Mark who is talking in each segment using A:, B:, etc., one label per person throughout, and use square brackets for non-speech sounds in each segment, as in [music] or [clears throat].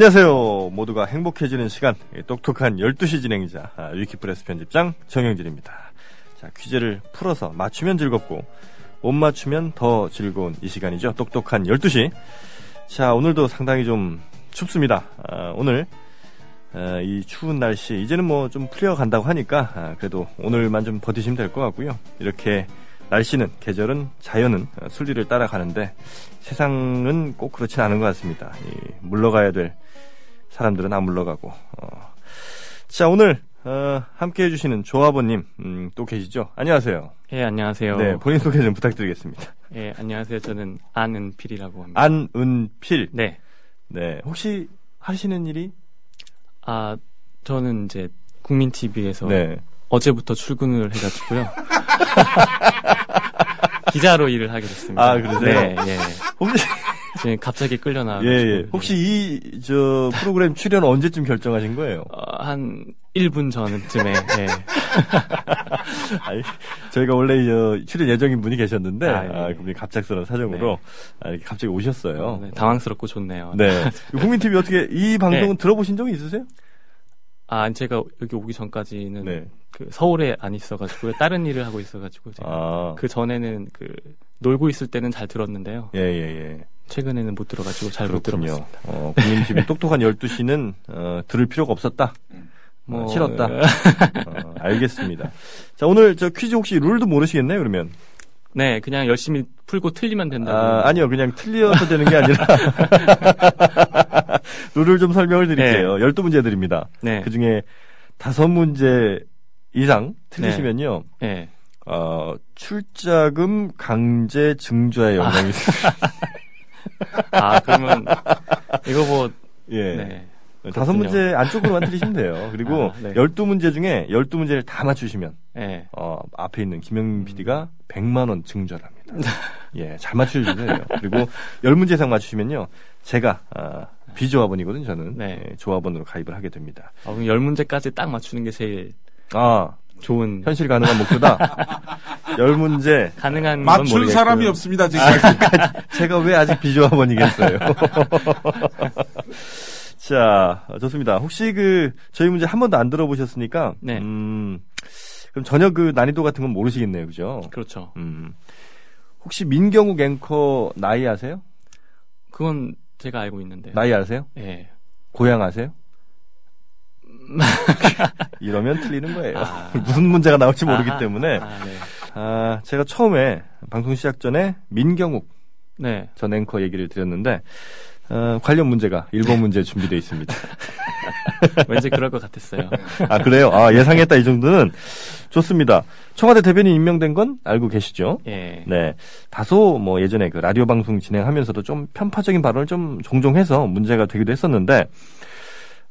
A: 안녕하세요. 모두가 행복해지는 시간, 똑똑한 12시 진행자, 아, 위키프레스 편집장 정영진입니다. 자, 퀴즈를 풀어서 맞추면 즐겁고, 못 맞추면 더 즐거운 이 시간이죠. 똑똑한 12시. 자, 오늘도 상당히 좀 춥습니다. 아, 오늘, 아, 이 추운 날씨, 이제는 뭐 좀 풀려간다고 하니까, 아, 그래도 오늘만 좀 버티시면 될 것 같고요. 이렇게 날씨는, 계절은, 자연은 어, 순리를 따라가는데, 세상은 꼭 그렇진 않은 것 같습니다. 이 물러가야 될 사람들은 안 물러가고. 어. 자, 오늘, 어, 함께 해주시는 조아버님, 음, 또 계시죠? 안녕하세요.
B: 예, 안녕하세요.
A: 네, 본인 소개 좀 부탁드리겠습니다.
B: 예, 안녕하세요. 저는 안은필이라고 합니다.
A: 안은필.
B: 네.
A: 네. 혹시 하시는 일이?
B: 아, 저는 이제 국민 TV에서
A: 네.
B: 어제부터 출근을 해가지고요. [laughs] 기자로 일을 하게 됐습니다.
A: 아, 그러세요?
B: 네, 예.
A: 혹시,
B: 지금 갑자기 끌려 나와.
A: 예, 예. 혹시 이, 저, 프로그램 출연 언제쯤 결정하신 거예요?
B: 어, 한 1분 전쯤에 예. [laughs]
A: 아니, 저희가 원래 저 출연 예정인 분이 계셨는데,
B: 아, 예.
A: 아, 그분이 갑작스러운 사정으로, 아, 이렇게 갑자기 오셨어요.
B: 네, 당황스럽고 좋네요.
A: 네. 국민TV 어떻게, 이 방송은 들어보신 적이 있으세요?
B: 아, 제가 여기 오기 전까지는
A: 네.
B: 그 서울에 안 있어가지고요. 다른 일을 하고 있어가지고 제가
A: 아.
B: 그 전에는 그 놀고 있을 때는 잘 들었는데요.
A: 예, 예, 예.
B: 최근에는 못 들어가지고 잘 못. 들어봤습니다.
A: 어, 국민TV [laughs] 똑똑한 12시는, 어, 들을 필요가 없었다.
B: 뭐
A: 어, 싫었다. 어, 알겠습니다. 자, 오늘 저 퀴즈 혹시 룰도 모르시겠네요, 그러면?
B: 네, 그냥 열심히 풀고 틀리면 된다고.
A: 아, 아니요. 그냥 틀려서 되는 게 아니라. [laughs] 룰을 좀 설명을 드릴게요. 12문제 드립니다.
B: 네.
A: 그 중에 다섯 문제 이상 틀리시면요.
B: 네.
A: 어, 출자금 강제 증조의 영향이 있습니다. [laughs]
B: 아, 그러면 이거 뭐
A: 예.
B: 네.
A: 다섯. 문제 안쪽으로만 틀리시면 돼요. [laughs] 그리고
B: 아, 네.
A: 열두 문제 중에 열두 문제를 다 맞추시면
B: 네.
A: 어, 앞에 있는 김영민 PD가 100만 원 증절합니다. [laughs] 예, 잘 맞추셔야 돼요. 그리고 열 문제 이상 맞추시면요. 제가 아, 비조합원이거든요, 저는.
B: 네.
A: 예, 조합원으로 가입을 하게 됩니다.
B: 아, 그럼 열 문제까지 딱 맞추는 게 제일
A: 아,
B: 좋은
A: 현실 가능한 목표다. [laughs] 열 문제
B: 가능한 건
C: 맞출. 사람이 없습니다 지금. [laughs]
A: 제가 왜 아직 비조합원이겠어요? [laughs] 자, 좋습니다. 혹시 그 저희 문제 한 번도 안 들어보셨으니까
B: 네.
A: 음, 그럼 전혀 그 난이도 같은 건 모르시겠네요, 그죠?
B: 그렇죠.
A: 음, 혹시 민경욱 앵커 나이 아세요?
B: 그건 제가 알고 있는데.
A: 나이 아세요?
B: 예.
A: 고향 아세요? [laughs] 이러면 틀리는 거예요.
B: 아. [laughs]
A: 무슨 문제가 나올지 모르기
B: 아하.
A: 때문에
B: 아, 네.
A: 아, 제가 처음에 방송 시작 전에 민경욱
B: 네.
A: 전 앵커 얘기를 드렸는데 어, 관련 문제가 일본 문제 준비되어 있습니다. [laughs]
B: 왠지 그럴 것 같았어요.
A: 아 그래요? 아 예상했다 이 정도는 좋습니다. 청와대 대변인 임명된 건 알고 계시죠?
B: 예.
A: 네, 다소 뭐 예전에 그 라디오 방송 진행하면서도 좀 편파적인 발언을 좀 종종 해서 문제가 되기도 했었는데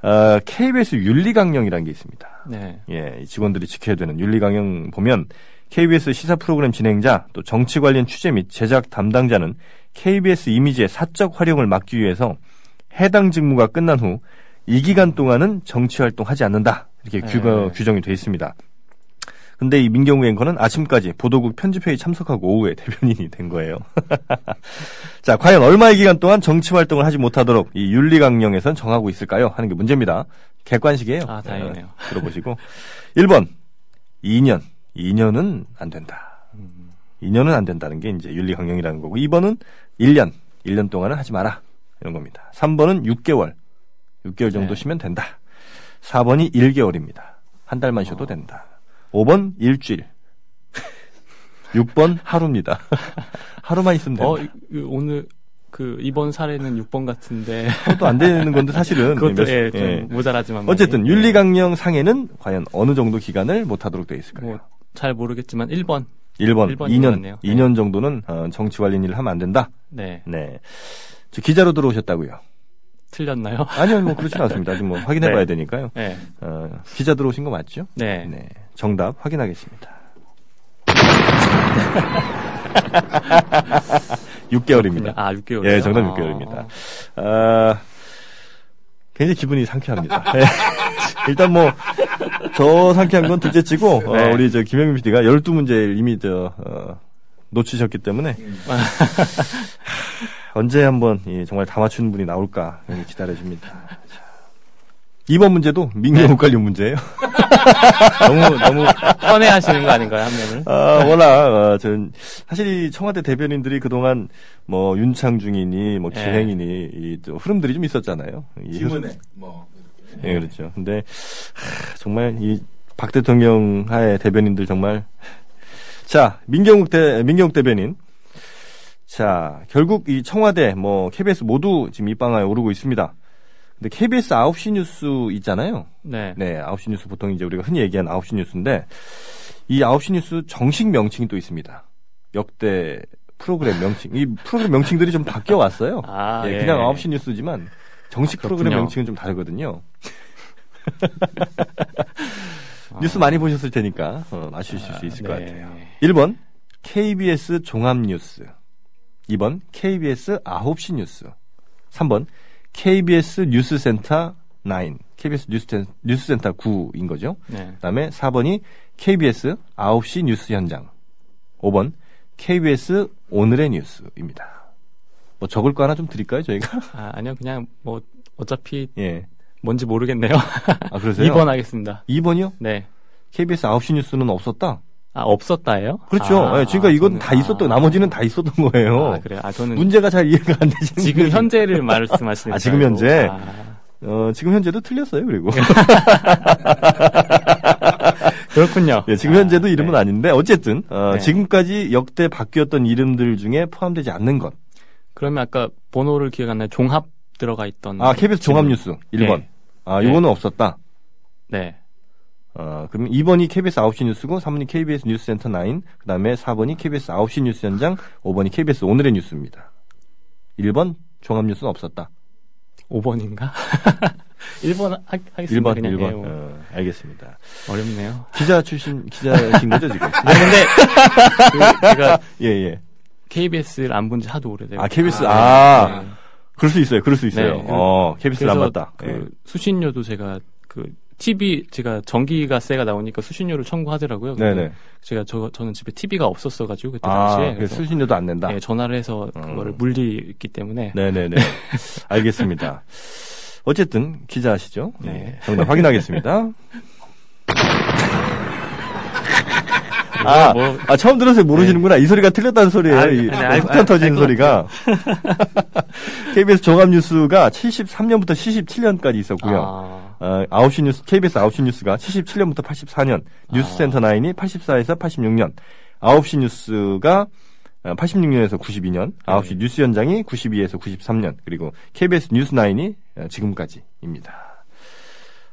A: 어, KBS 윤리강령이라는 게 있습니다.
B: 네.
A: 예, 이 직원들이 지켜야 되는 윤리강령 보면 KBS 시사 프로그램 진행자 또 정치 관련 취재 및 제작 담당자는 KBS 이미지의 사적 활용을 막기 위해서 해당 직무가 끝난 후이 기간 동안은 정치 활동하지 않는다 이렇게
B: 네.
A: 규정이 되어 있습니다. 근데 이 민경우 앵커는 아침까지 보도국 편집회의 참석하고 오후에 대변인이 된 거예요. [laughs] 자, 과연 얼마의 기간 동안 정치 활동을 하지 못하도록 이 윤리 강령에선 정하고 있을까요? 하는 게 문제입니다. 객관식이에요.
B: 아, 다행이네요.
A: 어, 들어보시고. 1번, 2년. 2년은 안 된다. 2년은 안 된다는 게 이제 윤리 강령이라는 거고, 2번은 1년. 1년 동안은 하지 마라. 이런 겁니다. 3번은 6개월. 6개월 정도
B: 네.
A: 쉬면 된다. 4번이 1개월입니다. 한 달만 쉬어도 된다. 5번 일주일. 6번 하루입니다. [laughs] 하루만 있으면.
B: 어, 이- 이- 오늘 그 이번 사례는 6번 같은데
A: 그것도 안 되는 건데 사실은
B: 그것도
A: 몇-
B: 예, 좀
A: 예.
B: 모자라지만
A: 어쨌든
B: 많이.
A: 윤리강령 상에는 과연 어느 정도 기간을 못하도록 되어 있을까요?
B: 뭐 잘 모르겠지만 1번.
A: 1번,
B: 일번인 것
A: 2년,
B: 같네요.
A: 2년 정도는 어, 정치 관련 일을 하면 안 된다.
B: 네.
A: 네. 저 기자로 들어오셨다고요?
B: 틀렸나요?
A: 아니요, 뭐 그렇진 않습니다. 아직 뭐 확인해 봐야
B: 네.
A: 되니까요.
B: 네.
A: 어, 기자 들어오신 거 맞죠?
B: 네.
A: 네. 정답 확인하겠습니다. [laughs] 6개월입니다.
B: 아, 6개월.
A: 예, 정답 6개월입니다. 아, 굉장히 기분이 상쾌합니다. 예. [laughs] 일단 뭐, 저 상쾌한 건 둘째 치고, 어,
B: 네.
A: 우리 저 김영민 PD가 12문제를 이미 저, 어, 놓치셨기 때문에, [laughs] 언제 한번 이 정말 다 맞추는 분이 나올까 기다려집니다. 자, 이번 문제도 민경욱 관련 문제예요. [laughs]
B: 너무 너무 편해하시는 거 아닌가요 한 명을?
A: 아, 워낙 어, 전 사실 이 청와대 대변인들이 그동안 뭐 윤창중이니 뭐
B: 예.
A: 기행이니 이또 흐름들이 좀 있었잖아요. 이
C: 김은혜 뭐
A: 예, 그렇죠. 근데 하, 정말 이 박 대통령 하에 대변인들 정말 자 민경욱 대 민경욱 대변인 자 결국 이 청와대 뭐 KBS 모두 지금 입방아에 오르고 있습니다. 근데 KBS 9시 뉴스 있잖아요.
B: 네.
A: 네, 9시 뉴스 보통 이제 우리가 흔히 얘기하는 9시 뉴스인데 이 9시 뉴스 정식 명칭이 또 있습니다. 역대 프로그램 명칭. 이 프로그램 명칭들이 좀 바뀌어 왔어요.
B: 아,
A: 예,
B: 예.
A: 그냥 9시 뉴스지만 정식 프로그램
B: 그렇군요.
A: 명칭은 좀 다르거든요. [laughs] 뉴스 많이 보셨을 테니까 어, 맞추실 수 있을 것
B: 네.
A: 같아요. 1번 KBS 종합뉴스 2번 KBS 9시 뉴스 3번 KBS 뉴스센터 9 KBS 뉴스센, 뉴스센터 9인 거죠.
B: 네.
A: 그다음에 4번이 KBS 9시 뉴스 현장 5번 KBS 오늘의 뉴스입니다. 뭐 적을 거 하나 좀 드릴까요, 저희가?
B: 아, 아니요 그냥 뭐 어차피
A: 예.
B: 뭔지 모르겠네요.
A: 아, 그러세요? [laughs]
B: 2번 하겠습니다.
A: 2번이요?
B: 네.
A: KBS 9시 뉴스는 없었다?
B: 아 없었다예요?
A: 그렇죠.
B: 아,
A: 예, 그러니까 이건
B: 저는-
A: 다 있었던,
B: 아.
A: 나머지는 다 있었던 거예요.
B: 아, 그래요. 아 저는
A: 문제가 잘 이해가 안 되시는
B: 지금 현재를 [laughs] 말씀하시는
A: 아, 지금
B: 줄
A: 현재?
B: 아,
A: 어, 지금 현재도 틀렸어요, 그리고. [laughs]
B: 그렇군요.
A: 예, 지금 현재도
B: 아,
A: 이름은
B: 네.
A: 아닌데, 어쨌든, 어,
B: 네.
A: 지금까지 역대 바뀌었던 이름들 중에 포함되지 않는 것.
B: 그러면 아까 번호를 기억 안 나요. 종합 들어가 있던.
A: 아, KBS 종합뉴스, 1번.
B: 네.
A: 아,
B: 네.
A: 요거는 없었다.
B: 네.
A: 어, 그러면 2번이 KBS 9시 뉴스고, 3번이 KBS 뉴스센터 9, 그 다음에 4번이 KBS 9시 뉴스 현장, 5번이 KBS 오늘의 뉴스입니다. 1번 종합 뉴스는 없었다.
B: 5번인가? 1번 [laughs] 하, 하겠습니다.
A: 1번,
B: 그냥.
A: 1번.
B: 예, 뭐.
A: 어, 알겠습니다.
B: 어렵네요.
A: 기자 출신, 기자신 거죠, 지금?
B: 아니 [laughs] 근데 그 제가 [laughs]
A: 예, 예.
B: KBS를 안 본 지 하도 오래돼요.
A: 아, KBS,
C: 아,
A: 아,
B: 네.
A: 그럴 수 있어요, 그럴 수 있어요.
B: 네.
A: 어, KBS를 안 봤다.
B: 그
A: 예.
B: 수신료도 제가 그 TV 제가 전기가세가 나오니까 수신료를 청구하더라고요.
A: 네네.
B: 제가 저 저는 집에 TV가 없었어 가지고 그때
A: 아,
B: 당시에
A: 그
B: 그래서
A: 수신료도 안 낸다.
B: 예, 전화를 해서
A: 음.
B: 그거를 물리기 때문에
A: 네네네. [laughs] 알겠습니다. 어쨌든 기자시죠?
B: 네.
A: 네. 정답 확인하겠습니다. [laughs] 아,
B: 뭐-
A: 아, 처음 들어서 모르시는구나. 이 소리가 틀렸다는 소리예요.
B: 아,
A: 이
B: 아니, 알-
A: 폭탄
B: 알-
A: 터지는 소리가. [laughs] KBS 종합뉴스가 73년부터 77년까지 있었고요.
B: 아,
A: 어, 9시 뉴스, KBS 9시 뉴스가 77년부터 84년, 뉴스센터 9이 84에서 86년, 9시 뉴스가 86년에서 92년, 9시 뉴스 현장이 92에서 93년, 그리고 KBS 뉴스 9이 어, 지금까지입니다.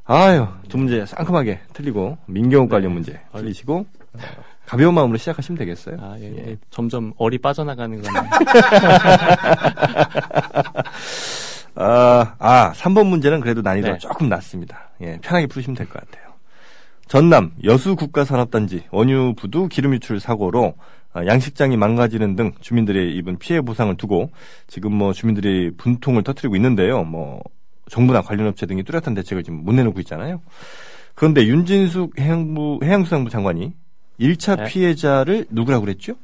A: 아유, 두 문제 상큼하게 틀리고, 민경욱 관련 문제 틀리시고, 어, 가벼운 마음으로 시작하시면 되겠어요.
B: 아, 예,
A: 예.
B: 예. 점점 얼이 빠져나가는 거네. [laughs]
A: 아, 아, 3번 문제는 그래도 난이도가
B: 네.
A: 조금 낮습니다. 예, 편하게 푸시면 될 것 같아요. 전남 여수 국가산업단지 원유 부두 기름 유출 사고로 아, 양식장이 망가지는 등 주민들의 입은 피해 보상을 두고 지금 뭐 주민들이 분통을 터뜨리고 있는데요. 뭐 정부나 관련 업체 등이 뚜렷한 대책을 지금 못 내놓고 있잖아요. 그런데 윤진숙 해양부, 해양수산부 장관이 1차
B: 네.
A: 피해자를 누구라고 그랬죠?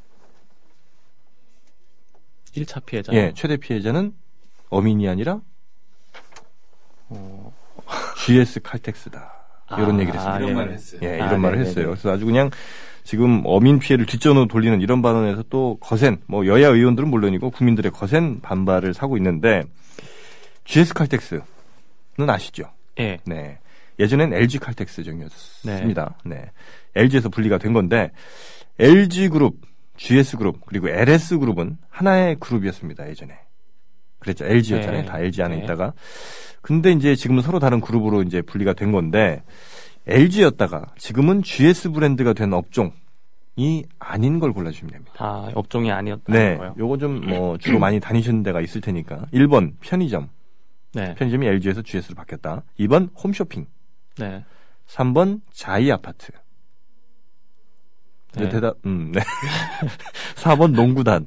B: 1차 피해자.
A: 예, 최대 피해자는 어민이 아니라
B: 어,
A: GS 칼텍스다. 이런
B: 아,
A: 얘기를 했습니다.
C: 이런
B: 예.
C: 말을 했어요.
A: 예,
B: 아,
A: 이런 말을
B: 네네네.
A: 했어요. 그래서 아주 그냥 지금 어민 피해를 뒷전으로 돌리는 이런 발언에서 또 거센, 뭐 여야 의원들은 물론이고 국민들의 거센 반발을 사고 있는데 GS 칼텍스는 아시죠?
B: 예.
A: 네. 예전엔 LG 칼텍스 정이었습니다. 네. LG에서 분리가 된 건데 LG 그룹, GS 그룹, 그리고 LS 그룹은 하나의 그룹이었습니다. 예전에. 그랬죠. LG였잖아요.
B: 네.
A: 다 LG 안에
B: 네.
A: 있다가. 근데 이제 지금은 서로 다른 그룹으로 이제 분리가 된 건데 LG였다가 지금은 GS 브랜드가 된 업종 이 아닌 걸 골라주시면 됩니다.
B: 아, 업종이 아니었다는
A: 네.
B: 거요.
A: 요거 좀뭐 주로 많이 다니시는 데가 있을 테니까. 1번 편의점.
B: 네.
A: 편의점이 LG에서 GS로 바뀌었다. 2번 홈쇼핑.
B: 네.
A: 3번 자이 아파트.
B: 네.
A: 대답, 음, 네. [laughs] 4번 농구단.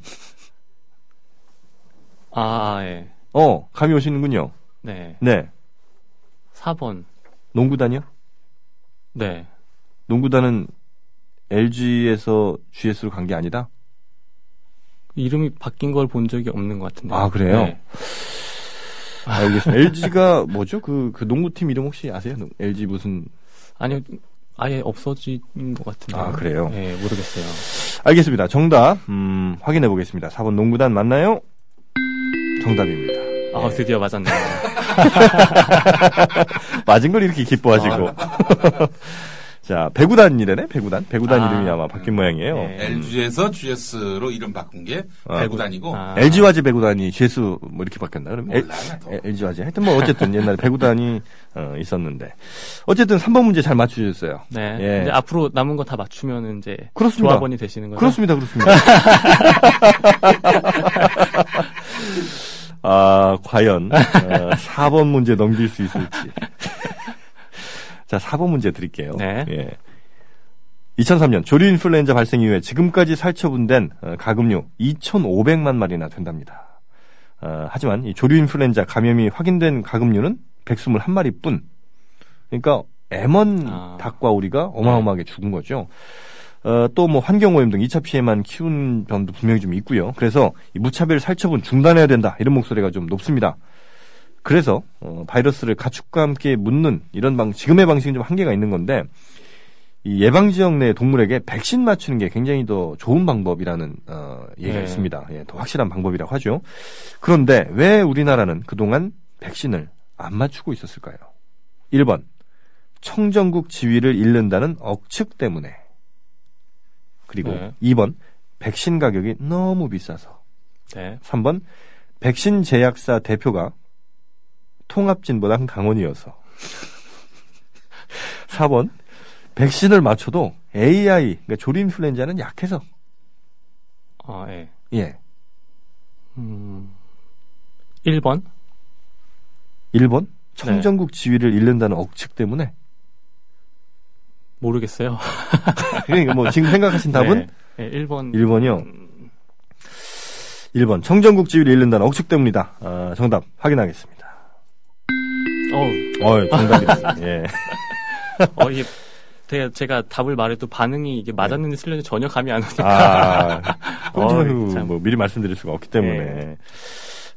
B: 아, 예.
A: 어, 감이 오시는군요.
B: 네.
A: 네.
B: 4번.
A: 농구단이요?
B: 네.
A: 농구단은 LG에서 GS로 간 게 아니다?
B: 이름이 바뀐 걸 본 적이 없는 것 같은데.
A: 아, 그래요?
B: 네.
A: 알겠습니다. LG가 뭐죠? 그, 그 농구팀 이름 혹시 아세요? LG 무슨.
B: 아니요, 아예 없어진 것 같은데.
A: 아, 그래요?
B: 네, 모르겠어요.
A: 알겠습니다. 정답, 음, 확인해 보겠습니다. 4번 농구단 맞나요? 정답입니다.
B: 아, 드디어 맞았네요. [laughs]
A: 맞은 걸 이렇게 기뻐하시고. [laughs] 자, 배구단이래네? 배구단? 배구단
B: 아,
A: 이름이 아마 바뀐 모양이에요.
B: 네.
C: LG에서 GS로 이름 바꾼 게
A: 아,
C: 배구단이고
B: 아.
A: LG화재 배구단이 GS 뭐 이렇게 바뀌었나?
C: 몰라, 나도.
A: LG화재. 하여튼 뭐 어쨌든 옛날에 배구단이 어, 있었는데. 어쨌든 3번 문제 잘 맞추셨어요.
B: 네.
A: 예.
B: 이제 앞으로 남은 거 다 맞추면 이제
A: 그렇습니다.
B: 조합원이 되시는 거죠.
A: 그렇습니다, 그렇습니다. [laughs] 아, 과연, 어, [laughs] 4번 문제 넘길 수 있을지. 자, 4번 문제 드릴게요.
B: 네.
A: 예. 2003년 조류 인플루엔자 발생 이후에 지금까지 살처분된 어, 가금류 2,500만 마리나 된답니다. 어, 하지만 이 조류 인플루엔자 감염이 확인된 가금류는 121마리 뿐. 그러니까 M1
B: 아.
A: 닭과 오리가 어마어마하게 죽은 거죠. 어, 또 뭐 환경오염 등 2차 피해만 키운 점도 분명히 좀 있고요. 그래서 이 무차별 살처분 중단해야 된다 이런 목소리가 좀 높습니다. 그래서 어, 바이러스를 가축과 함께 묻는 이런 방 지금의 방식은 좀 한계가 있는 건데 이 예방 지역 내 동물에게 백신 맞추는 게 굉장히 더 좋은 방법이라는 어, 얘기가
B: 네.
A: 있습니다. 예, 더 확실한 방법이라고 하죠. 그런데 왜 우리나라는 그동안 백신을 안 맞추고 있었을까요? 1번 청정국 지위를 잃는다는 억측 때문에 그리고
B: 네.
A: 2번 백신 가격이 너무 비싸서
B: 네.
A: 3번 백신 제약사 대표가 통합진보당 강원이어서 [laughs] 4번 백신을 맞춰도 AI 그러니까 조류인플루엔자는 약해서
B: 아, 예.
A: 예
B: 음. 1번?
A: 1번 청정국 지위를 잃는다는 억측 때문에
B: 모르겠어요. [laughs]
A: 그러니까 뭐 지금 생각하신 답은
B: 네. 네, 1번.
A: 1번이요 1번 청정국 지위를 잃는다는 억측 때문이다 아, 정답 확인하겠습니다
B: 어,
A: 어 정답이다 예
B: 어, 이게 제가, 제가 답을 말해도 반응이 이게 맞았는지 틀렸는지 전혀 감이 안 오니까.
A: 아, [laughs]
B: 어.
A: 뭐 미리 말씀드릴 수가 없기 때문에.
B: 네.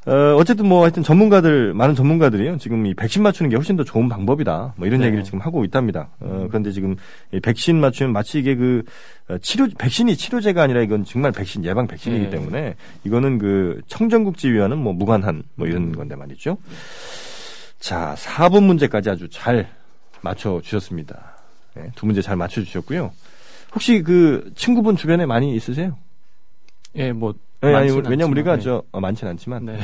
A: 어, 어쨌든 뭐 하여튼 전문가들, 많은 전문가들이요. 지금 이 백신 맞추는 게 훨씬 더 좋은 방법이다. 뭐 이런
B: 네.
A: 얘기를 지금 하고 있답니다. 어, 그런데 지금 이 백신 맞추면 마치 이게 그 어, 치료, 백신이 치료제가 아니라 이건 정말 백신, 예방 백신이기
B: 네.
A: 때문에 이거는 그 청정국 지위와는 뭐 무관한 뭐 이런 건데 말이죠. 자, 4번 문제까지 아주 잘 맞춰주셨습니다. 네, 두 문제 잘 맞춰주셨고요. 혹시 그 친구분 주변에 많이 있으세요?
B: 예, 뭐.
A: 네, 아니, 왜냐면 우리가
B: 않지만,
A: 저 어, 많진 않지만
B: 네.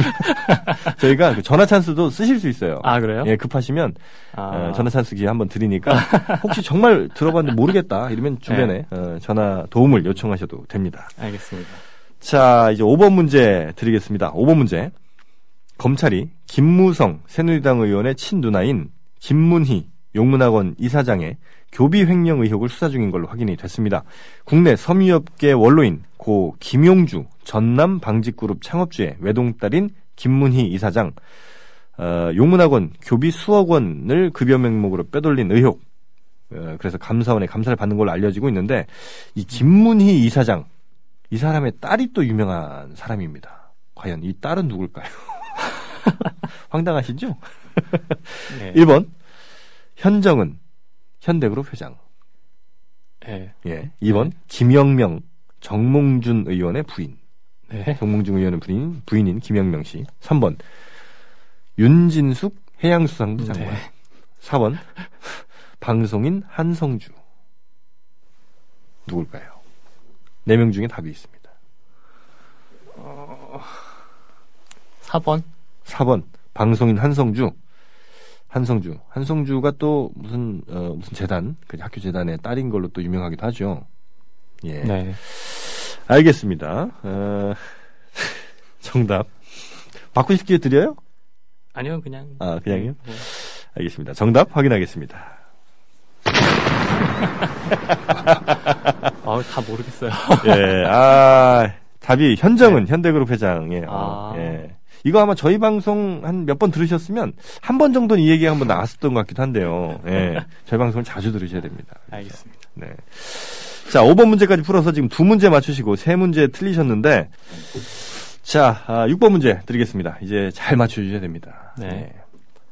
B: [laughs]
A: 저희가 그 전화 찬스도 쓰실 수 있어요.
B: 아, 그래요?
A: 예, 급하시면
B: 아,
A: 어, 전화 찬스 기회 한번 드리니까 혹시 정말 들어봤는데 모르겠다 이러면 주변에 어, 전화 도움을 요청하셔도 됩니다.
B: 알겠습니다.
A: 자, 이제 5번 문제 드리겠습니다. 5번 문제. 검찰이 김무성 새누리당 의원의 친누나인 김문희 용문학원 이사장의 교비 횡령 의혹을 수사 중인 걸로 확인이 됐습니다. 국내 섬유업계 원로인 고 김용주 전남 방직그룹 창업주의 외동딸인 김문희 이사장 어, 용문학원 교비 수억 원을 급여 명목으로 빼돌린 의혹 어, 그래서 감사원에 감사를 받는 걸로 알려지고 있는데 이 김문희 이사장 이 사람의 딸이 또 유명한 사람입니다. 과연 이 딸은 누굴까요? [laughs] 황당하시죠? [laughs]
B: 네.
A: 1번 현정은 현대그룹 회장.
B: 예.
A: 예. 2번 김영명 정몽준 의원의 부인.
B: 네.
A: 정몽준 의원의 부인 부인인 김영명 씨. 3번 윤진숙 해양수산부 장관.
B: 네.
A: 4번 방송인 한성주. 누굴까요? 4명 중에 답이 있습니다.
B: 4번?
A: 4번 방송인 한성주 한성주 한성주가 또 무슨 어, 무슨 재단 그 학교 재단의 딸인 걸로 또 유명하기도 하죠. 예,
B: 네.
A: 알겠습니다. 어, 정답 바꾸실 기회 드려요?
B: 아니요, 그냥.
A: 아 그냥요?
B: 뭐,
A: 알겠습니다. 정답 확인하겠습니다. [laughs]
B: 아, 다 모르겠어요.
A: 예, 아 답이 현정은 현대그룹 회장이에요.
B: 아.
A: 예. 이거 아마 저희 방송 한 몇 번 들으셨으면 한 번 정도는 이 얘기 한번 나왔었던 것 같기도 한데요. 예. 저희 방송을 자주 들으셔야 됩니다.
B: 알겠습니다.
A: 네. 자, 5번 문제까지 풀어서 지금 두 문제 맞추시고 세 문제 틀리셨는데 자, 아, 6번 문제 드리겠습니다. 이제 잘 맞춰 주셔야 됩니다.
B: 네.
A: 예.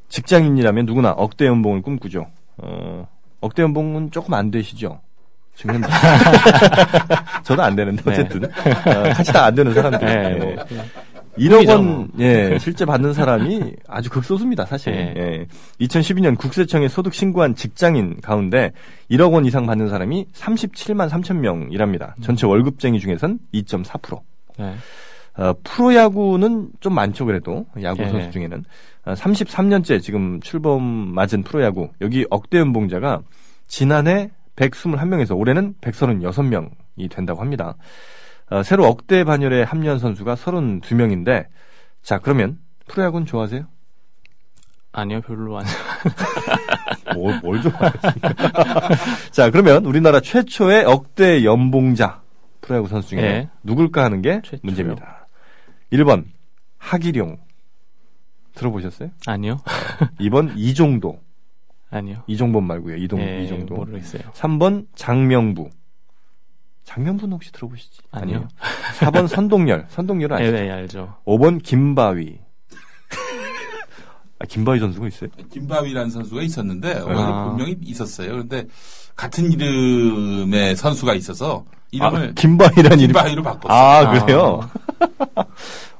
A: 직장인이라면 누구나 억대 연봉을 꿈꾸죠. 어, 억대 연봉은 조금 안 되시죠? 지금 현재. [laughs] 저도 안 되는데,
B: 네.
A: 어쨌든. 어, 같이 다 안 되는 사람들.
B: 네,
A: 예.
B: 뭐,
A: 1억
B: 꿈이죠,
A: 원,
B: 뭐.
A: 예, 실제 받는 사람이 [laughs] 아주 극소수입니다, 사실.
B: 네.
A: 예. 2012년 국세청에 소득 신고한 직장인 가운데 1억 원 이상 받는 사람이 37만 3천 명이랍니다. 전체 월급쟁이 중에선 2.4%.
B: 네.
A: 어, 프로야구는 좀 많죠, 그래도. 야구
B: 예.
A: 선수 중에는. 어, 33년째 지금 출범 맞은 프로야구. 여기 억대 연봉자가 지난해 121명에서 올해는 136명이 된다고 합니다. 어, 새로 억대 반열에 합류한 선수가 32명인데, 자, 그러면 프로야구는 좋아하세요?
B: 아니요, 별로 안. [laughs]
A: 뭘, 뭘 좋아하십니까? [laughs] 자, 그러면 우리나라 최초의 억대 연봉자 프로야구 선수 중에
B: 예.
A: 누굴까 하는 게
B: 최초요?
A: 문제입니다. 1번 하기룡 들어보셨어요?
B: 아니요.
A: 2번 이종도
B: 아니요.
A: 이종범 말고요. 이동
B: 예,
A: 이종도.
B: 모르겠어요.
A: 3번 장명부 장명부는 혹시 들어보시지?
B: 아니요.
A: 4번 선동열 [laughs] 선동열은
B: 네,
A: 아시죠?
B: 네, 알죠.
A: 5번 김바위 아, 김바위 선수가 있어요?
C: 김바위라는 선수가 있었는데 원래
B: 아.
C: 분명히 있었어요. 그런데 같은 이름의 선수가 있어서 이름을
A: 아, 김바위란 이름
C: 김바위로 바꿨어요.
A: 아,
B: 아.
A: 그래요? [laughs]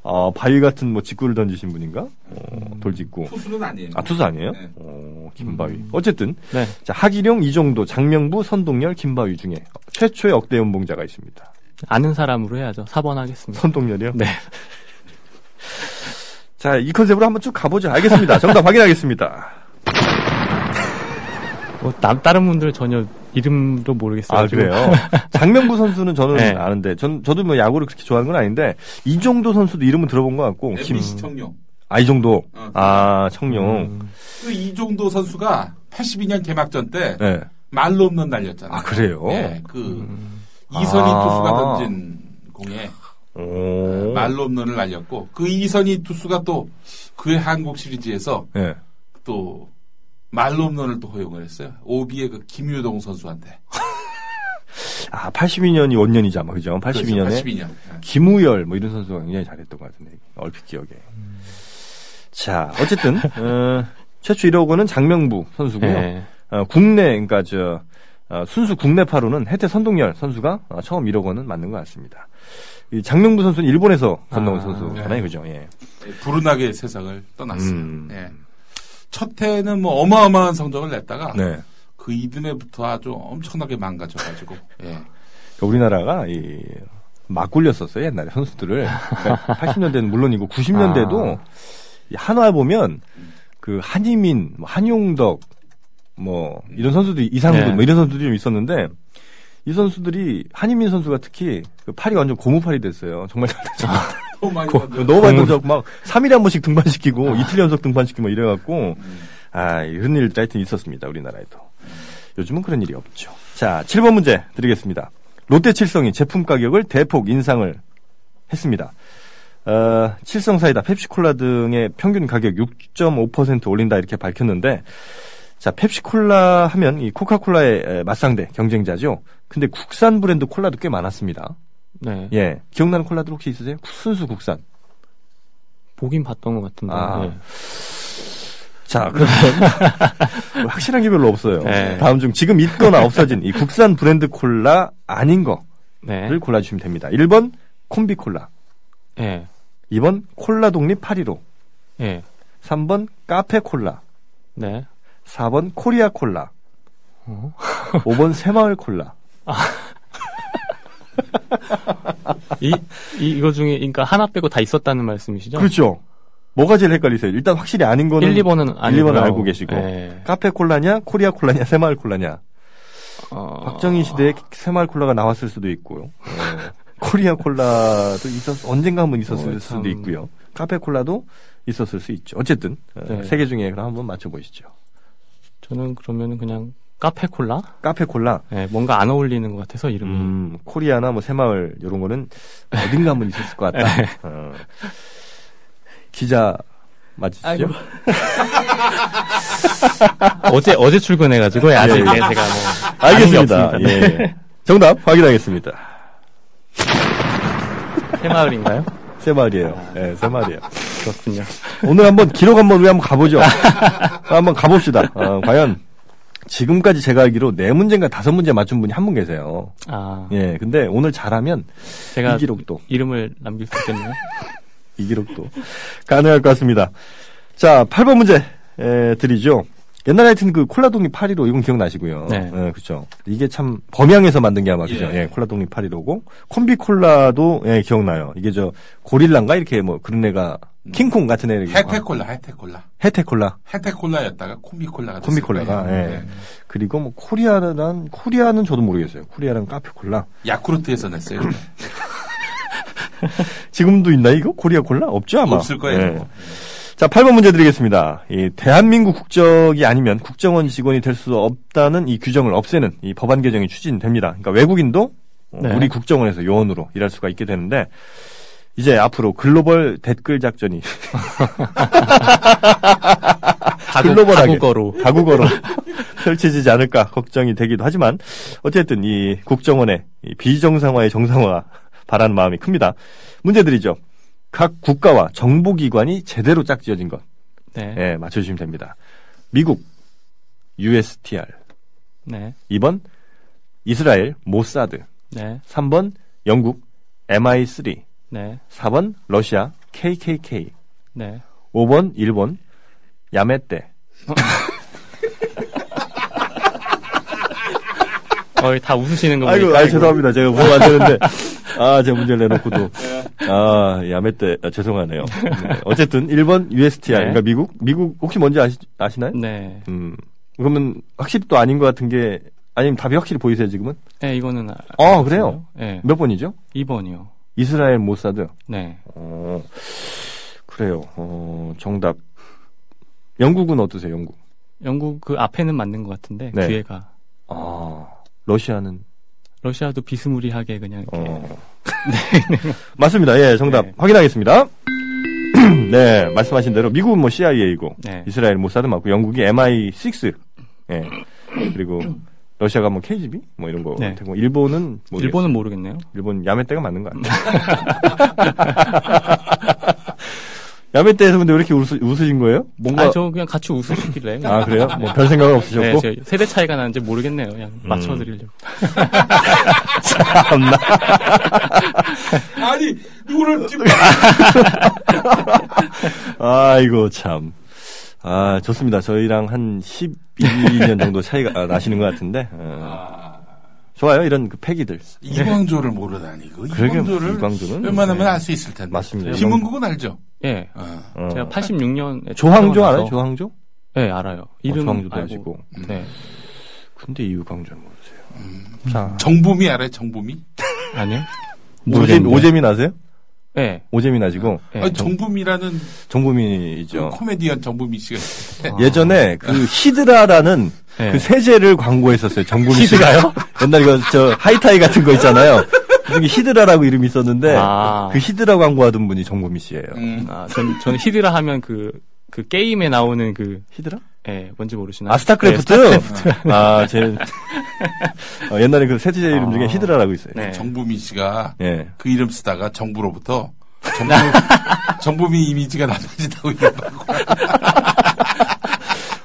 A: 아, 바위 같은 뭐 직구를 던지신 분인가? 어, 돌직구.
C: 투수는 아니에요.
A: 아, 투수 아니에요?
C: 네.
A: 어, 김바위. 어쨌든,
B: 네.
A: 자, 하기룡, 이정도, 장명부, 선동열, 김바위 중에 최초의 억대 연봉자가 있습니다.
B: 아는 사람으로 해야죠. 4번 하겠습니다.
A: 선동열이요?
B: 네.
A: 자, 이 컨셉으로 한번 쭉 가보죠. 알겠습니다. 정답 확인하겠습니다. [laughs]
B: 뭐, 남, 다른 분들 전혀 이름도 모르겠어요.
A: 아,
B: 지금.
A: 그래요? [laughs] 장명부 선수는 저는
B: 네.
A: 아는데, 전, 저도 뭐 야구를 그렇게 좋아하는 건 아닌데, 이정도 선수도 이름은 들어본 것 같고, 김,
C: MBC 청룡.
A: 아, 이 정도.
C: 어.
A: 아, 청룡.
B: 음,
C: 그 이종도 선수가 82년 개막전 때
A: 네.
C: 말로 없는 날렸잖아요.
A: 아, 그래요?
C: 네, 그
B: 음,
C: 이선희
A: 아.
C: 투수가 던진 공에
A: 오.
C: 말로 없는을 날렸고 그 이선희 투수가 또 그의 한국 시리즈에서
A: 네.
C: 또 말로 없는을 또 허용을 했어요. 오비의 그 김유동 선수한테.
A: 아, 82년이 원년이죠, 아마, 그죠? 82년에.
C: 82년.
A: 김우열, 뭐 이런 선수가 굉장히 잘했던 것 같은데, 얼핏 기억에. 자, 어쨌든, [laughs] 어, 최초 1억 원은 장명부 선수고요.
B: 네.
A: 어, 국내, 그러니까 저, 어, 순수 국내파로는 해태 선동열 선수가 어, 처음 1억 원은 맞는 것 같습니다. 이 장명부 선수는 일본에서 건너온
B: 아,
A: 선수잖아요,
C: 네.
A: 그죠? 예.
C: 불운하게 세상을 떠났어요.
A: 음.
C: 예. 첫 해는 뭐 어마어마한 성적을 냈다가
A: 네.
C: 그 이듬해부터 아주 엄청나게 망가져가지고 예.
A: 그러니까 우리나라가 이, 막 굴렸었어요, 옛날에 선수들을. 그러니까 80년대는 물론이고 90년대도 이 한화 보면 그 한희민, 뭐 한용덕, 뭐 이런 선수들이 이상근
B: 네.
A: 뭐 이런 선수들이 좀 있었는데 이 선수들이 한희민 선수가 특히 그 팔이 완전 고무팔이 됐어요. 정말 [laughs] 잘됐죠.
C: 너무 많이
A: 고-. 너무 많이 던져 막 3일에 한 번씩 등반시키고 [laughs] 이틀 연속 등반시키고 뭐 이래갖고 아 이런 일도 하여튼 있었습니다 우리나라에도. 요즘은 그런 일이 없죠. 자 7번 문제 드리겠습니다. 롯데 칠성이 제품 가격을 대폭 인상을 했습니다. 어, 칠성 사이다 펩시콜라 등의 평균 가격 6.5% 올린다 이렇게 밝혔는데 자 펩시콜라 하면 이 코카콜라의 에, 맞상대 경쟁자죠. 근데 국산 브랜드 콜라도 꽤 많았습니다
B: 네.
A: 예 기억나는 콜라들 혹시 있으세요 순수 국산
B: 보긴 봤던 것 같은데.
A: 아.
B: 네.
A: 자, 그러면 [laughs] 확실한 게 별로 없어요.
B: 네.
A: 다음 중 지금 있거나 없어진 이 국산 브랜드 콜라 아닌 거를
B: 네.
A: 골라주시면 됩니다. 1번 콤비 콜라,
B: 네.
A: 2번 콜라 독립 815,
B: 네. 3번
A: 3번 카페 콜라,
B: 네.
A: 4번 코리아 콜라,
B: 어?
A: 5번 새마을 콜라.
B: 이, 이, 이거 중에, 그러니까 하나 빼고 다 있었다는 말씀이시죠?
A: 그렇죠. 뭐가 제일 헷갈리세요? 일단 확실히 아닌 거는
B: 1, 2번은 아니
A: 1, 2번은 알고 계시고
B: 네.
A: 카페 콜라냐, 코리아 콜라냐, 새마을 콜라냐.
B: 어,
A: 박정희 시대에 새마을 콜라가 나왔을 수도 있고요. 예. [laughs] 코리아 콜라도 있었 언젠가 한번 있었을
B: 어,
A: 수도
B: 참.
A: 있고요. 카페 콜라도 있었을 수 있죠. 어쨌든
B: 네.
A: 세개 중에 그럼 한번 맞춰 보시죠.
B: 저는 그러면은 그냥 카페 콜라?
A: 카페 콜라,
B: 네, 뭔가 안 어울리는 것 같아서 이름이.
A: 음, 코리아나 뭐 새마을 이런 거는 어딘가 한번 있었을 것 같다. [laughs]
B: 네.
A: 어. 기자 맞으시죠? [laughs]
B: 어제 어제 출근해가지고 아직 예, 네, 제가 뭐
A: 알겠습니다. 예. 정답 확인하겠습니다.
B: 새마을인가요?
A: 새마을이에요. 예, 네, 새마을이에요.
B: 그렇군요.
A: 오늘 한번 기록 한번 우리 한번 가보죠. [laughs] 한번 가봅시다. 어, 과연 지금까지 제가 알기로 네 문제인가 다섯 문제 맞춘 분이 한 분 계세요. 아. 예, 근데 오늘 잘하면 제가 이 기록도
B: 이름을 남길 수 있겠네요. [laughs]
A: 이 기록도 가능할 것 같습니다. 자, 8번 문제 에, 드리죠. 옛날에 하여튼 그 콜라 독립 815 이건 기억나시고요. 네. 네 그렇죠. 이게 참 범양에서 만든 게 아마 그죠. 예, 예 콜라 독립 815고 콤비 콜라도 예, 기억나요. 이게 저 고릴라인가 이렇게 뭐 그런 애가 음. 킹콩 같은 애.
C: 해태콜라, 해태콜라.
A: 해태콜라.
C: 해태콜라였다가 콤비콜라가
A: 콤비콜라가. 예. 네. 그리고 뭐 코리아란 코리아는 저도 모르겠어요. 코리아랑 카페콜라.
C: 야쿠르트에서 냈어요. [laughs]
A: 지금도 있나 이거 코리아 콜라 없죠 아마.
C: 없을 거예요. 예.
A: 자, 8번 문제 드리겠습니다. 이 대한민국 국적이 아니면 국정원 직원이 될 수 없다는 이 규정을 없애는 이 법안 개정이 추진됩니다. 그러니까 외국인도 네. 우리 국정원에서 요원으로 일할 수가 있게 되는데 이제 앞으로 글로벌 댓글 작전이 [laughs] 글로벌하게
B: 다국어로
A: 다국어로 [laughs] 펼쳐지지 않을까 걱정이 되기도 하지만 어쨌든 이 국정원의 이 비정상화의 정상화 바라는 마음이 큽니다. 문제 드리죠. 각 국가와 정보기관이 제대로 짝지어진 것. 네. 네 맞춰주시면 됩니다. 미국, USTR. 네. 2번, 이스라엘, 모사드. 네. 3번, 영국, MI3. 네. 4번, 러시아, KKK. 네. 5번, 일본, 야메떼. [laughs]
B: 어, 다 웃으시는 거
A: 아이고, 아 죄송합니다. 제가 보면 안 되는데. [laughs] 아, 제가 문제를 내놓고도. 아, 야매 때, 아, 죄송하네요. 네. 어쨌든, 1번 USTR, 네. 그러니까 미국? 미국 혹시 뭔지 아시, 아시나요? 네. 음. 그러면 확실히 또 아닌 것 같은 게, 아니면 답이 확실히 보이세요, 지금은?
B: 네, 이거는. 아,
A: 아 그래요? 네. 몇 번이죠?
B: 2번이요.
A: 이스라엘 모사드? 네. 어, 그래요. 어, 정답. 영국은 어떠세요, 영국?
B: 영국 그 앞에는 맞는 것 같은데, 네. 뒤에가. 아,
A: 러시아는?
B: 러시아도 비스무리하게 그냥 이렇게. 어. [laughs]
A: 네. [laughs] 맞습니다. 예, 정답 네. 확인하겠습니다. [clears throat] 네, 말씀하신 대로 미국은 뭐 CIA이고 네. 이스라엘 모사드 맞고 영국이 MI6. 예. 그리고 러시아가 뭐 KGB 뭐 이런 거 네. 같고 일본은
B: 모르겠어요. 일본은 모르겠네요.
A: 일본 야메떼가 맞는 거 같아요. [laughs] 야매 때에서 근데 왜 이렇게 웃으, 웃으신 거예요?
B: 뭔가. 아, 저 그냥 같이 웃으시길래.
A: 아, 그래요? 뭐 별 생각은 없으셨고?
B: 네, 세대 차이가 나는지 모르겠네요. 그냥 음. 맞춰드리려고. [laughs] [laughs]
A: 참나.
C: 아니, 누구를 찝 [laughs]
A: 아이고, 참. 아, 좋습니다. 저희랑 한 12년 정도 차이가 나시는 것 같은데. 어. 좋아요 이런 그 패기들.
C: 이광조를 모르다니 그 이광조를 이광조는 웬만하면 네. 알수 있을 텐데.
A: 맞습니다.
C: 김은국은 알죠?
B: 예. 어. 어. 제가 86년에
A: 조항조 알아요? 조항조?
B: 네 알아요. 어,
A: 이름 어, 조항조도 아시고. 음. 네. 근데 이광조는 모르세요. 음.
C: 자 정보미 알아요? 정보미? [laughs]
B: 아니요.
A: 오재미, 오재민 아세요?
B: 네.
A: 오재민 아시고.
C: 네. 아니, 정부미라는.
A: 정부미죠.
C: 그 코미디언 정부미 씨가.
A: 아. [laughs] 예전에 그 히드라라는 네. 그 세제를 광고했었어요. 정부미
B: 히드라요?
A: 옛날 이거 저 하이타이 같은 거 있잖아요. 그중에 히드라라고 이름이 있었는데 아. 그 히드라 광고하던 분이 정부미 씨예요. 음.
B: 아, 전, 저는 히드라 하면 그, 그 게임에 나오는 그
A: 히드라?
B: 예, 네, 뭔지 모르시나요?
A: 아, 스타크래프트? 네, 스타크래프트. 아, 제, 어, 옛날에 그 세제 이름 중에 아. 히드라라고 있어요.
C: 네. 정부미 씨가 네. 그 이름 쓰다가 정부로부터 정부, [laughs] 정부미 이미지가 나빠진다고 이러고. [laughs]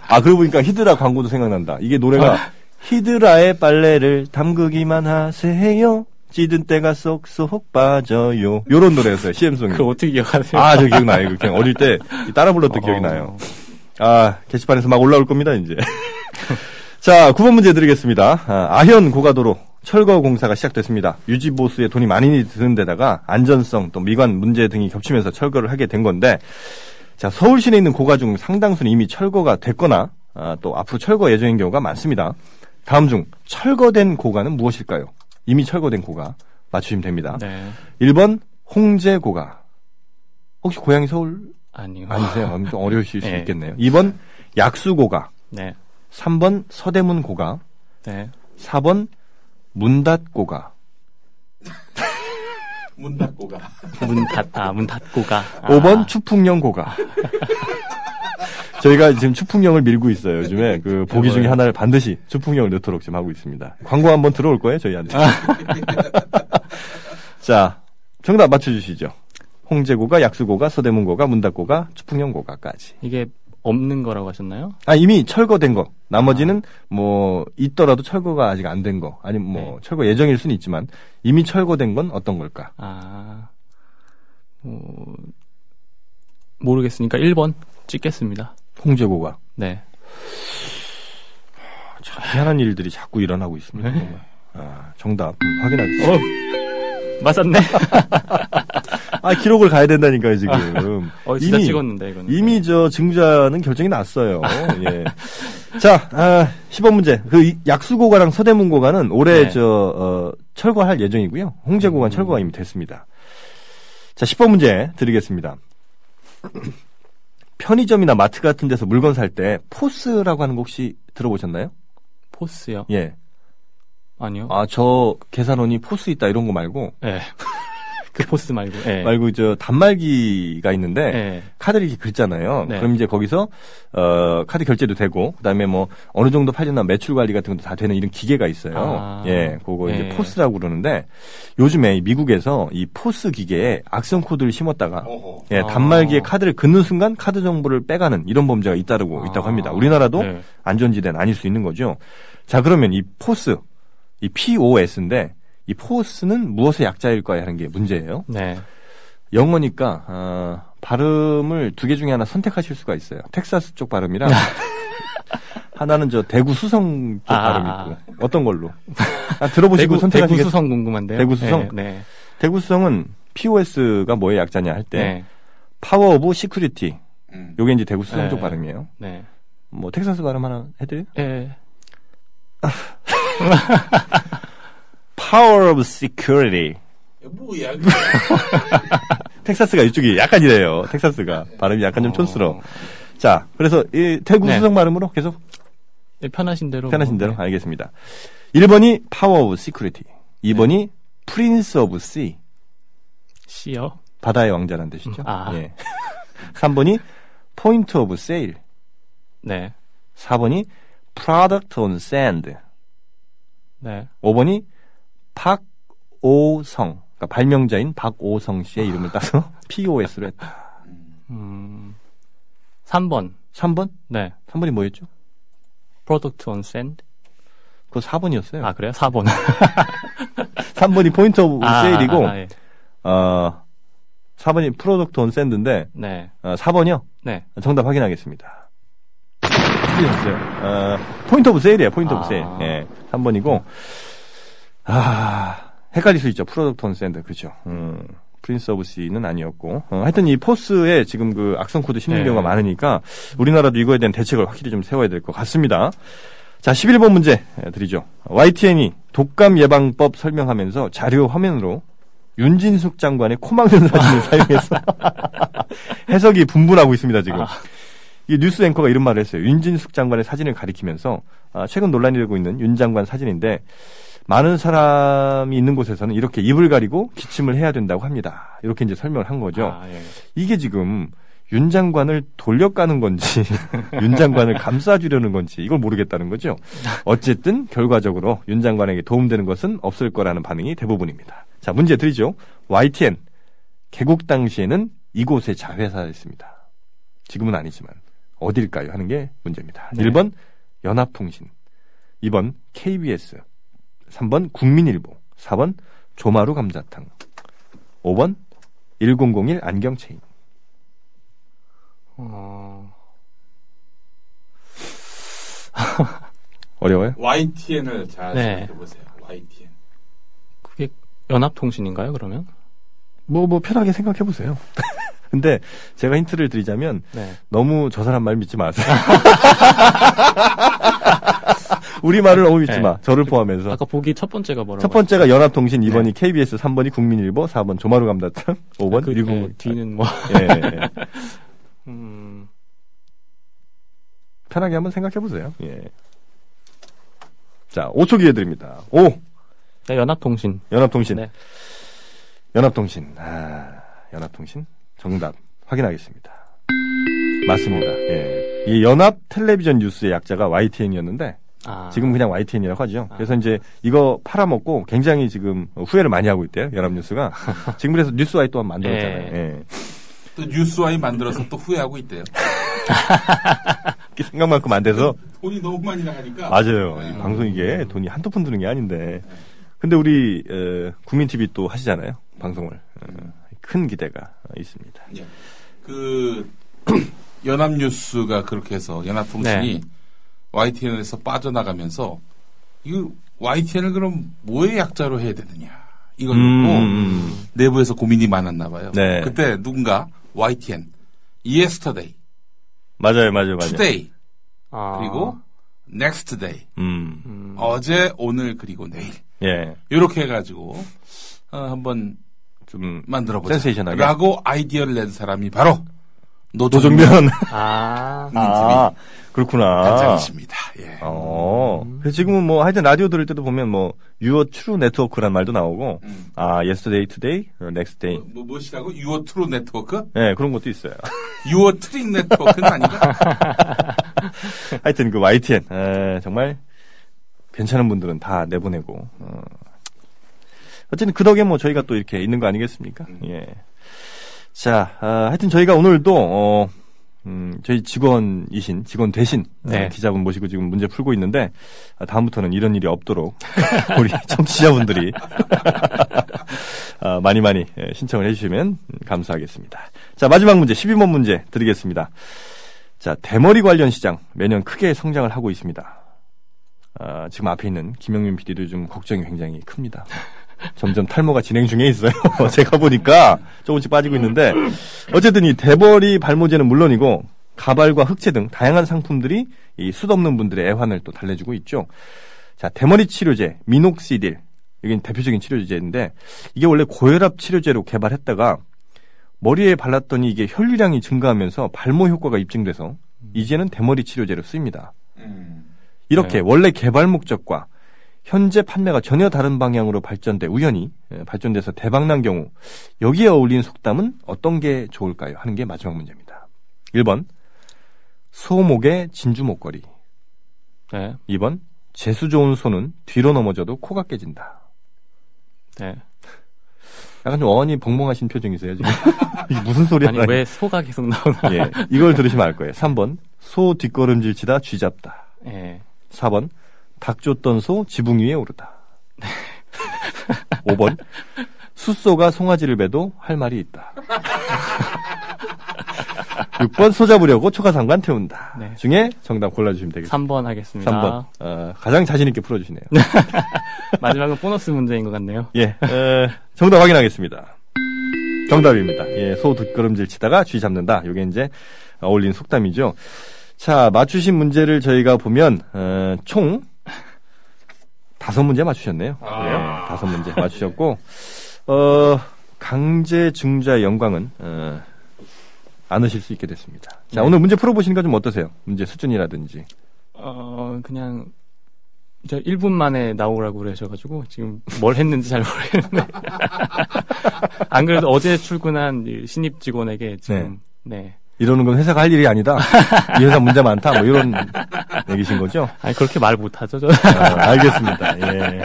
A: 아, 그러고 보니까 히드라 광고도 생각난다. 이게 노래가 아. 히드라의 빨래를 담그기만 하세요. 찌든 때가 쏙쏙 빠져요. 요런 노래였어요, CM송이.
B: 그 어떻게 기억하세요?
A: 아, 저 기억나요. 그냥 어릴 때 따라 불렀던 어. 기억이 나요. 아, 게시판에서 막 올라올 겁니다, 이제. [laughs] 자, 9번 문제 드리겠습니다. 아, 현 고가도로 철거 공사가 시작됐습니다. 유지 보수에 돈이 많이 드는 데다가 안전성 또 미관 문제 등이 겹치면서 철거를 하게 된 건데 자, 서울 시내 있는 고가 중 상당수는 이미 철거가 됐거나 아, 또 앞으로 철거 예정인 경우가 많습니다. 다음 중 철거된 고가는 무엇일까요? 이미 철거된 고가 맞추시면 됩니다. 네. 1번 홍제 고가. 혹시 고향이 서울
B: 아니요.
A: 아니세요? 좀 어려우실 수 [laughs] 네. 있겠네요. 2번 약수 고가. 네. 3번 서대문 고가. 네. 4번 문닫 고가.
C: 문 닫고 가.
B: 문 닫, 아, 문 닫고 가. 아.
A: 5번 추풍령 고가. [laughs] 저희가 지금 추풍령을 밀고 있어요. 요즘에 그 보기 중에 하나를 반드시 추풍령을 넣도록 지금 하고 있습니다. 광고 한번 들어올 거예요, 저희한테. [laughs] 자, 정답 맞춰주시죠. 홍제고가, 약수고가, 서대문고가, 문닫고가, 추풍령고가까지.
B: 이게 없는 거라고 하셨나요?
A: 아, 이미 철거된 거. 나머지는 아. 뭐, 있더라도 철거가 아직 안 된 거. 아니면 뭐, 네. 철거 예정일 수는 있지만, 이미 철거된 건 어떤 걸까?
B: 아, 어, 모르겠으니까 1번 찍겠습니다.
A: 홍제고가.
B: 네.
A: 참 희한한 일들이 자꾸 일어나고 있습니다. 네. 아, 정답 확인하겠습니다. 어,
B: 맞았네. [laughs]
A: 아 기록을 가야 된다니까요 지금.
B: 어, 진짜 이미, 찍었는데 이거는.
A: 이미 저 증자는 결정이 났어요. 예. 자, 아, 10번 문제. 그 약수고가랑 서대문고가는 올해 네. 저 어, 철거할 예정이고요. 홍제고가 음. 철거가 이미 됐습니다. 자, 10번 문제 드리겠습니다. 편의점이나 마트 같은 데서 물건 살 때 포스라고 하는 거 혹시 들어보셨나요?
B: 포스요?
A: 예.
B: 아니요.
A: 아, 저 계산원이 포스 있다 이런 거 말고.
B: 예. [laughs] 그 포스 말고. 네.
A: 말고 저 단말기가 있는데 네. 카드를 이렇게 긁잖아요. 네. 그럼 이제 거기서 어 카드 결제도 되고 그다음에 뭐 어느 정도 팔렸나 매출 관리 같은 것도 다 되는 이런 기계가 있어요. 아. 예, 그거 이제 포스라고 그러는데 요즘에 미국에서 이 포스 기계에 악성 코드를 심었다가 어허. 예, 단말기에 아. 카드를 긋는 순간 카드 정보를 빼가는 이런 범죄가 잇따르고 아. 있다고 합니다. 우리나라도 네. 안전지대는 아닐 수 있는 거죠. 자, 그러면 이 포스 이 POS인데 이 포스는 무엇의 약자일까요? 하는 게 문제예요.
B: 네.
A: 영어니까 어, 발음을 두 개 중에 하나 선택하실 수가 있어요. 텍사스 쪽 발음이랑 [laughs] 하나는 저 대구 수성 쪽 아. 발음이 있고 어떤 걸로 아, 들어보시고 대구, 선택하시겠
B: 대구 수성 궁금한데요.
A: 대구 수성. 네, 네. 대구 수성은 POS가 뭐의 약자냐 할때 네. Power of Security. 음. 요게 이제 대구 수성 네. 쪽 발음이에요.
B: 네.
A: 뭐 텍사스 발음 하나 해드려요?
B: 네. [laughs] [laughs]
A: Power of Security.
C: 뭐야? [laughs]
A: 텍사스가 이쪽이 약간 이래요. 텍사스가 발음이 약간 좀 어. 촌스러워. 자, 그래서 이 대구 네. 수성 발음으로 계속
B: 네, 편하신 대로
A: 편하신 대로 네. 알겠습니다. 1번이 Power of Security, 2번이 네. Prince of Sea.
B: C요?
A: 바다의 왕자라는 뜻이죠. 아. 예. [laughs] 3번이 Point of Sale.
B: 네.
A: 4번이 Product on Sand.
B: 네.
A: 5번이 박오성, 그러니까 발명자인 박오성 씨의 이름을 따서 [laughs] POS로 했다.
B: 음, 3번.
A: 3번?
B: 네.
A: 3번이 뭐였죠?
B: Product on Sand.
A: 그거 4번이었어요.
B: 아, 그래요? 4번.
A: 3번이 Point of 아, Sale이고, 아, 예. 어, 4번이 Product on Sand인데,
B: 네.
A: 어, 4번이요?
B: 네.
A: 정답 확인하겠습니다. 틀리셨어요. 어, Point of Sale이에요, Point of Sale. 예, 3번이고, 아, 헷갈릴 수 있죠. Product on Sand. 그렇죠. 음. Prince of Sea는 아니었고. 어, 하여튼 이 포스에 지금 그 악성 코드 심는 네. 경우가 많으니까 우리나라도 이거에 대한 대책을 확실히 좀 세워야 될 것 같습니다. 자, 11번 문제 드리죠. YTN이 독감 예방법 설명하면서 자료 화면으로 윤진숙 장관의 코 막는 사진을 [laughs] 사용해서 [laughs] 해석이 분분하고 있습니다, 지금. 아. 이 뉴스 앵커가 이런 말을 했어요. 윤진숙 장관의 사진을 가리키면서 아, 최근 논란이 되고 있는 윤 장관 사진인데 많은 사람이 있는 곳에서는 이렇게 입을 가리고 기침을 해야 된다고 합니다. 이렇게 이제 설명을 한 거죠. 아, 예. 이게 지금 윤 장관을 돌려가는 건지 [laughs] 윤 장관을 감싸주려는 건지 이걸 모르겠다는 거죠. 어쨌든 결과적으로 윤 장관에게 도움되는 것은 없을 거라는 반응이 대부분입니다. 자 문제 드리죠. YTN 개국 당시에는 이곳의 자회사였습니다. 지금은 아니지만 어딜까요? 하는 게 문제입니다. 네. 1번 연합통신, 2번 KBS, 3번 국민일보, 4번 조마루 감자탕, 5번 1001 안경체인. 어... [laughs] 어려워요?
C: YTN을 잘 네. 생각해보세요. YTN.
B: 그게 연합통신인가요, 그러면?
A: 뭐, 뭐, 편하게 생각해보세요. [laughs] 근데 제가 힌트를 드리자면 네. 너무 저 사람 말 믿지 마세요. [laughs] 우리 말을 너무 믿지 네. 마. 저를 포함해서.
B: 아까 보기 첫 번째가 뭐라고?
A: 첫 번째가 연합통신, 2번이 네. KBS, 3번이 국민일보, 4번 조마루 감자탕, 5번 그,
B: 그리고 네, 뒤는 뭐. 예. 예. [laughs] 음...
A: 편하게 한번 생각해 보세요. 예. 자, 5초 기회 드립니다. 5.
B: 네, 연합통신.
A: 연합통신. 네. 연합통신. 아, 연합통신. 정답 확인하겠습니다. 맞습니다. 예. 이 연합 텔레비전 뉴스의 약자가 YTN이었는데 아. 지금 그냥 YTN이라고 하죠. 아. 그래서 이제 이거 팔아먹고 굉장히 지금 후회를 많이 하고 있대요. 연합뉴스가. [laughs] 지금 그래서 뉴스와이 또한 만들었잖아요. 예. 예.
C: 또 뉴스와이 만들어서 또 후회하고 있대요. [laughs]
A: 생각만큼 안 돼서
C: 돈이 너무 많이 나가니까.
A: 맞아요. 네. 방송 이게 돈이 한두 푼 드는 게 아닌데. 근데 우리 어, 국민 TV 또 하시잖아요. 방송을. 어, 큰 기대가 있습니다. 예.
C: 그 [clears throat] 연합뉴스가 그렇게 해서 연합통신이 네. YTN에서 빠져나가면서 이거 YTN을 그럼 뭐의 약자로 해야 되느냐 이걸 음, 놓고 음. 내부에서 고민이 많았나 봐요. 네. 그때 누군가 YTN, Yesterday,
A: 맞아요, 맞아요, 맞아요.
C: Today 아. 그리고 Next Day, 음. 어제, 오늘 그리고 내일 예. 이렇게 해가지고 어, 한번 좀 만들어보자. 센세이션하게. 라고 아이디어를 낸 사람이 바로
A: 노종면. [laughs] 아. 아. 그렇구나.
C: 단장이십니다. 예.
A: 어. 그래서 지금은 뭐 하여튼 라디오 들을 때도 보면 뭐 Your True Network란 말도 나오고 음. 아 yesterday today next day
C: 뭐, 뭐 무엇이라고 Your True Network? 네
A: 그런 것도 있어요. [laughs]
C: your true network는 아닌가? [laughs]
A: 하여튼 그 YTN 에, 정말 괜찮은 분들은 다 내보내고 어. 어쨌든 그 덕에 뭐 저희가 또 이렇게 있는 거 아니겠습니까? 음. 예. 자, 아, 하여튼 저희가 오늘도 어, 음, 저희 직원이신 직원 대신 어, 네. 어, 기자분 모시고 지금 문제 풀고 있는데 아, 다음부터는 이런 일이 없도록 [laughs] 우리 청취자분들이 [laughs] 아, 많이 많이 예, 신청을 해주시면 감사하겠습니다. 자 마지막 문제 12번 문제 드리겠습니다. 자 대머리 관련 시장 매년 크게 성장을 하고 있습니다. 아, 지금 앞에 있는 김영민 PD도 좀 걱정이 굉장히 큽니다. 점점 탈모가 진행 중에 있어요. [laughs] 제가 보니까 조금씩 빠지고 있는데 어쨌든 이 대벌이 발모제는 물론이고 가발과 흑채 등 다양한 상품들이 이숱 없는 분들의 애환을 또 달래주고 있죠. 자, 대머리 치료제 미녹시딜 이게 대표적인 치료제인데 이게 원래 고혈압 치료제로 개발했다가 머리에 발랐더니 이게 혈류량이 증가하면서 발모 효과가 입증돼서 이제는 대머리 치료제로 쓰입니다. 음. 이렇게 네. 원래 개발 목적과 현재 판매가 전혀 다른 방향으로 발전돼 우연히 예, 발전돼서 대박난 경우 여기에 어울리는 속담은 어떤 게 좋을까요? 하는 게 마지막 문제입니다. 1번 소목의 진주 목걸이. 네. 2번 재수 좋은 소는 뒤로 넘어져도 코가 깨진다. 네. 약간 좀 어원이 벙벙하신 표정이세요, 지금. [laughs] 이게 무슨 소리야?
B: 아니, 왜 소가 계속 나오나? 예.
A: 이걸 들으시면 알 거예요. 3번, 소 뒷걸음질 치다 쥐 잡다. 예. 4번, 닭 쫓던 소 지붕 위에 오르다. 5번 숫소가 송아지를 베도 할 말이 있다. [laughs] 6번 소 잡으려고 초가상관 태운다. 네. 중에 정답 골라주시면 되겠습니다.
B: 3번 하겠습니다.
A: 3번. 어, 가장 자신있게 풀어주시네요. [laughs]
B: 마지막은 보너스 문제인 것 같네요.
A: 예. 에, 정답 확인하겠습니다. 정답입니다. 예, 소 뒷걸음질 치다가 쥐 잡는다. 이게 이제 어울린 속담이죠. 자, 맞추신 문제를 저희가 보면, 어, 총 다섯 문제 맞추셨네요. 아. 네, 다섯 문제 맞추셨고, 어, 강제 중자 영광은, 어, 안으실 수 있게 됐습니다. 자, 네. 오늘 문제 풀어보시니까 좀 어떠세요? 문제 수준이라든지.
B: 어, 그냥, 저 1분 만에 나오라고 그러셔가지고, 지금 뭘 했는지 잘 모르겠는데. [laughs] 안 그래도 어제 출근한 신입 직원에게 지금, 네. 네.
A: 이러는 건 회사가 할 일이 아니다. 이 회사 문제 많다. 뭐 이런 얘기신 거죠?
B: 아니 그렇게 말 못하죠. 저.
A: 아, 알겠습니다. 예.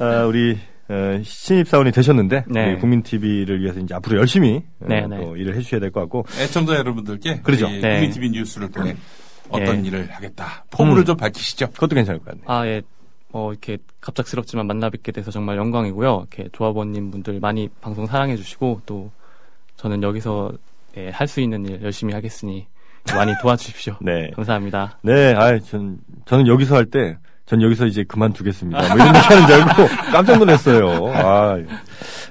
A: 아, 우리 어, 신입 사원이 되셨는데 네. 국민 TV를 위해서 이제 앞으로 열심히 어, 네, 어, 또 일을 해주셔야 될 것 같고
C: 애청자 여러분들께
A: 그렇죠.
C: 네. 국민 TV 뉴스를 통해 어떤 예. 일을 하겠다 포부를 음. 좀 밝히시죠.
A: 그것도 괜찮을 것 같네요.
B: 아 예. 어, 이렇게 갑작스럽지만 만나 뵙게 돼서 정말 영광이고요. 이렇게 조합원님 분들 많이 방송 사랑해 주시고 또 저는 여기서 예, 할 수 있는 일 열심히 하겠으니 많이 도와주십시오. [laughs] 네. 감사합니다.
A: 네, 아, 전, 저는 여기서 할 때, 전 여기서 이제 그만두겠습니다. 뭐 이런 얘기 하는 줄 알고 [laughs] 깜짝 놀랐어요. 아,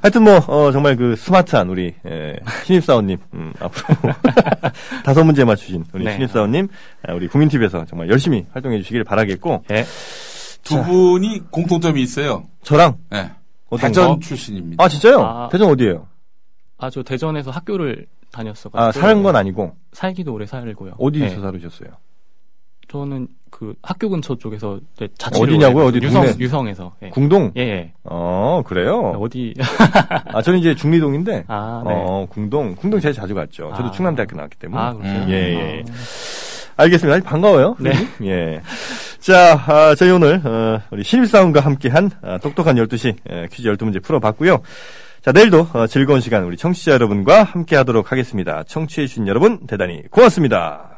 A: 하여튼 뭐, 어, 정말 그 스마트한 우리, 예, 신입 사원님, 음, 앞으로 [laughs] 다섯 문제 맞추신 우리 네. 신입 사원님, 아, 우리 국민TV에서 정말 열심히 활동해 주시길 바라겠고, 예.
C: 두 자. 분이 공통점이 있어요.
A: 저랑?
C: 네. 대전 거? 출신입니다.
A: 아, 진짜요? 아, 대전 어디예요?
B: 아, 저 대전에서 학교를 다녔어
A: 아, 사는 건 아니고?
B: 살기도 오래 살고요.
A: 어디서 네. 살으셨어요?
B: 저는 그 학교 근처 쪽에서 네, 자취를
A: 어디냐고요? 어디
B: 유성
A: 동네?
B: 유성에서 예.
A: 궁동?
B: 예, 예.
A: 어, 그래요?
B: 어디 [laughs]
A: 아, 저는 이제 중리동인데,
B: 아, 네.
A: 어, 궁동, 궁동 제일 자주 갔죠. 저도
B: 아.
A: 충남대학교 나왔기 때문에.
B: 아, 그렇죠.
C: 음.
A: 예, 예. 알겠습니다. 반가워요.
B: 네. [laughs]
A: 예. 자, 아, 저희 오늘, 어, 우리 신입사원과 함께한 아, 똑똑한 12시 에, 퀴즈 12문제 풀어봤고요. 자, 내일도 어, 즐거운 시간 우리 청취자 여러분과 함께 하도록 하겠습니다. 청취해주신 여러분, 대단히 고맙습니다.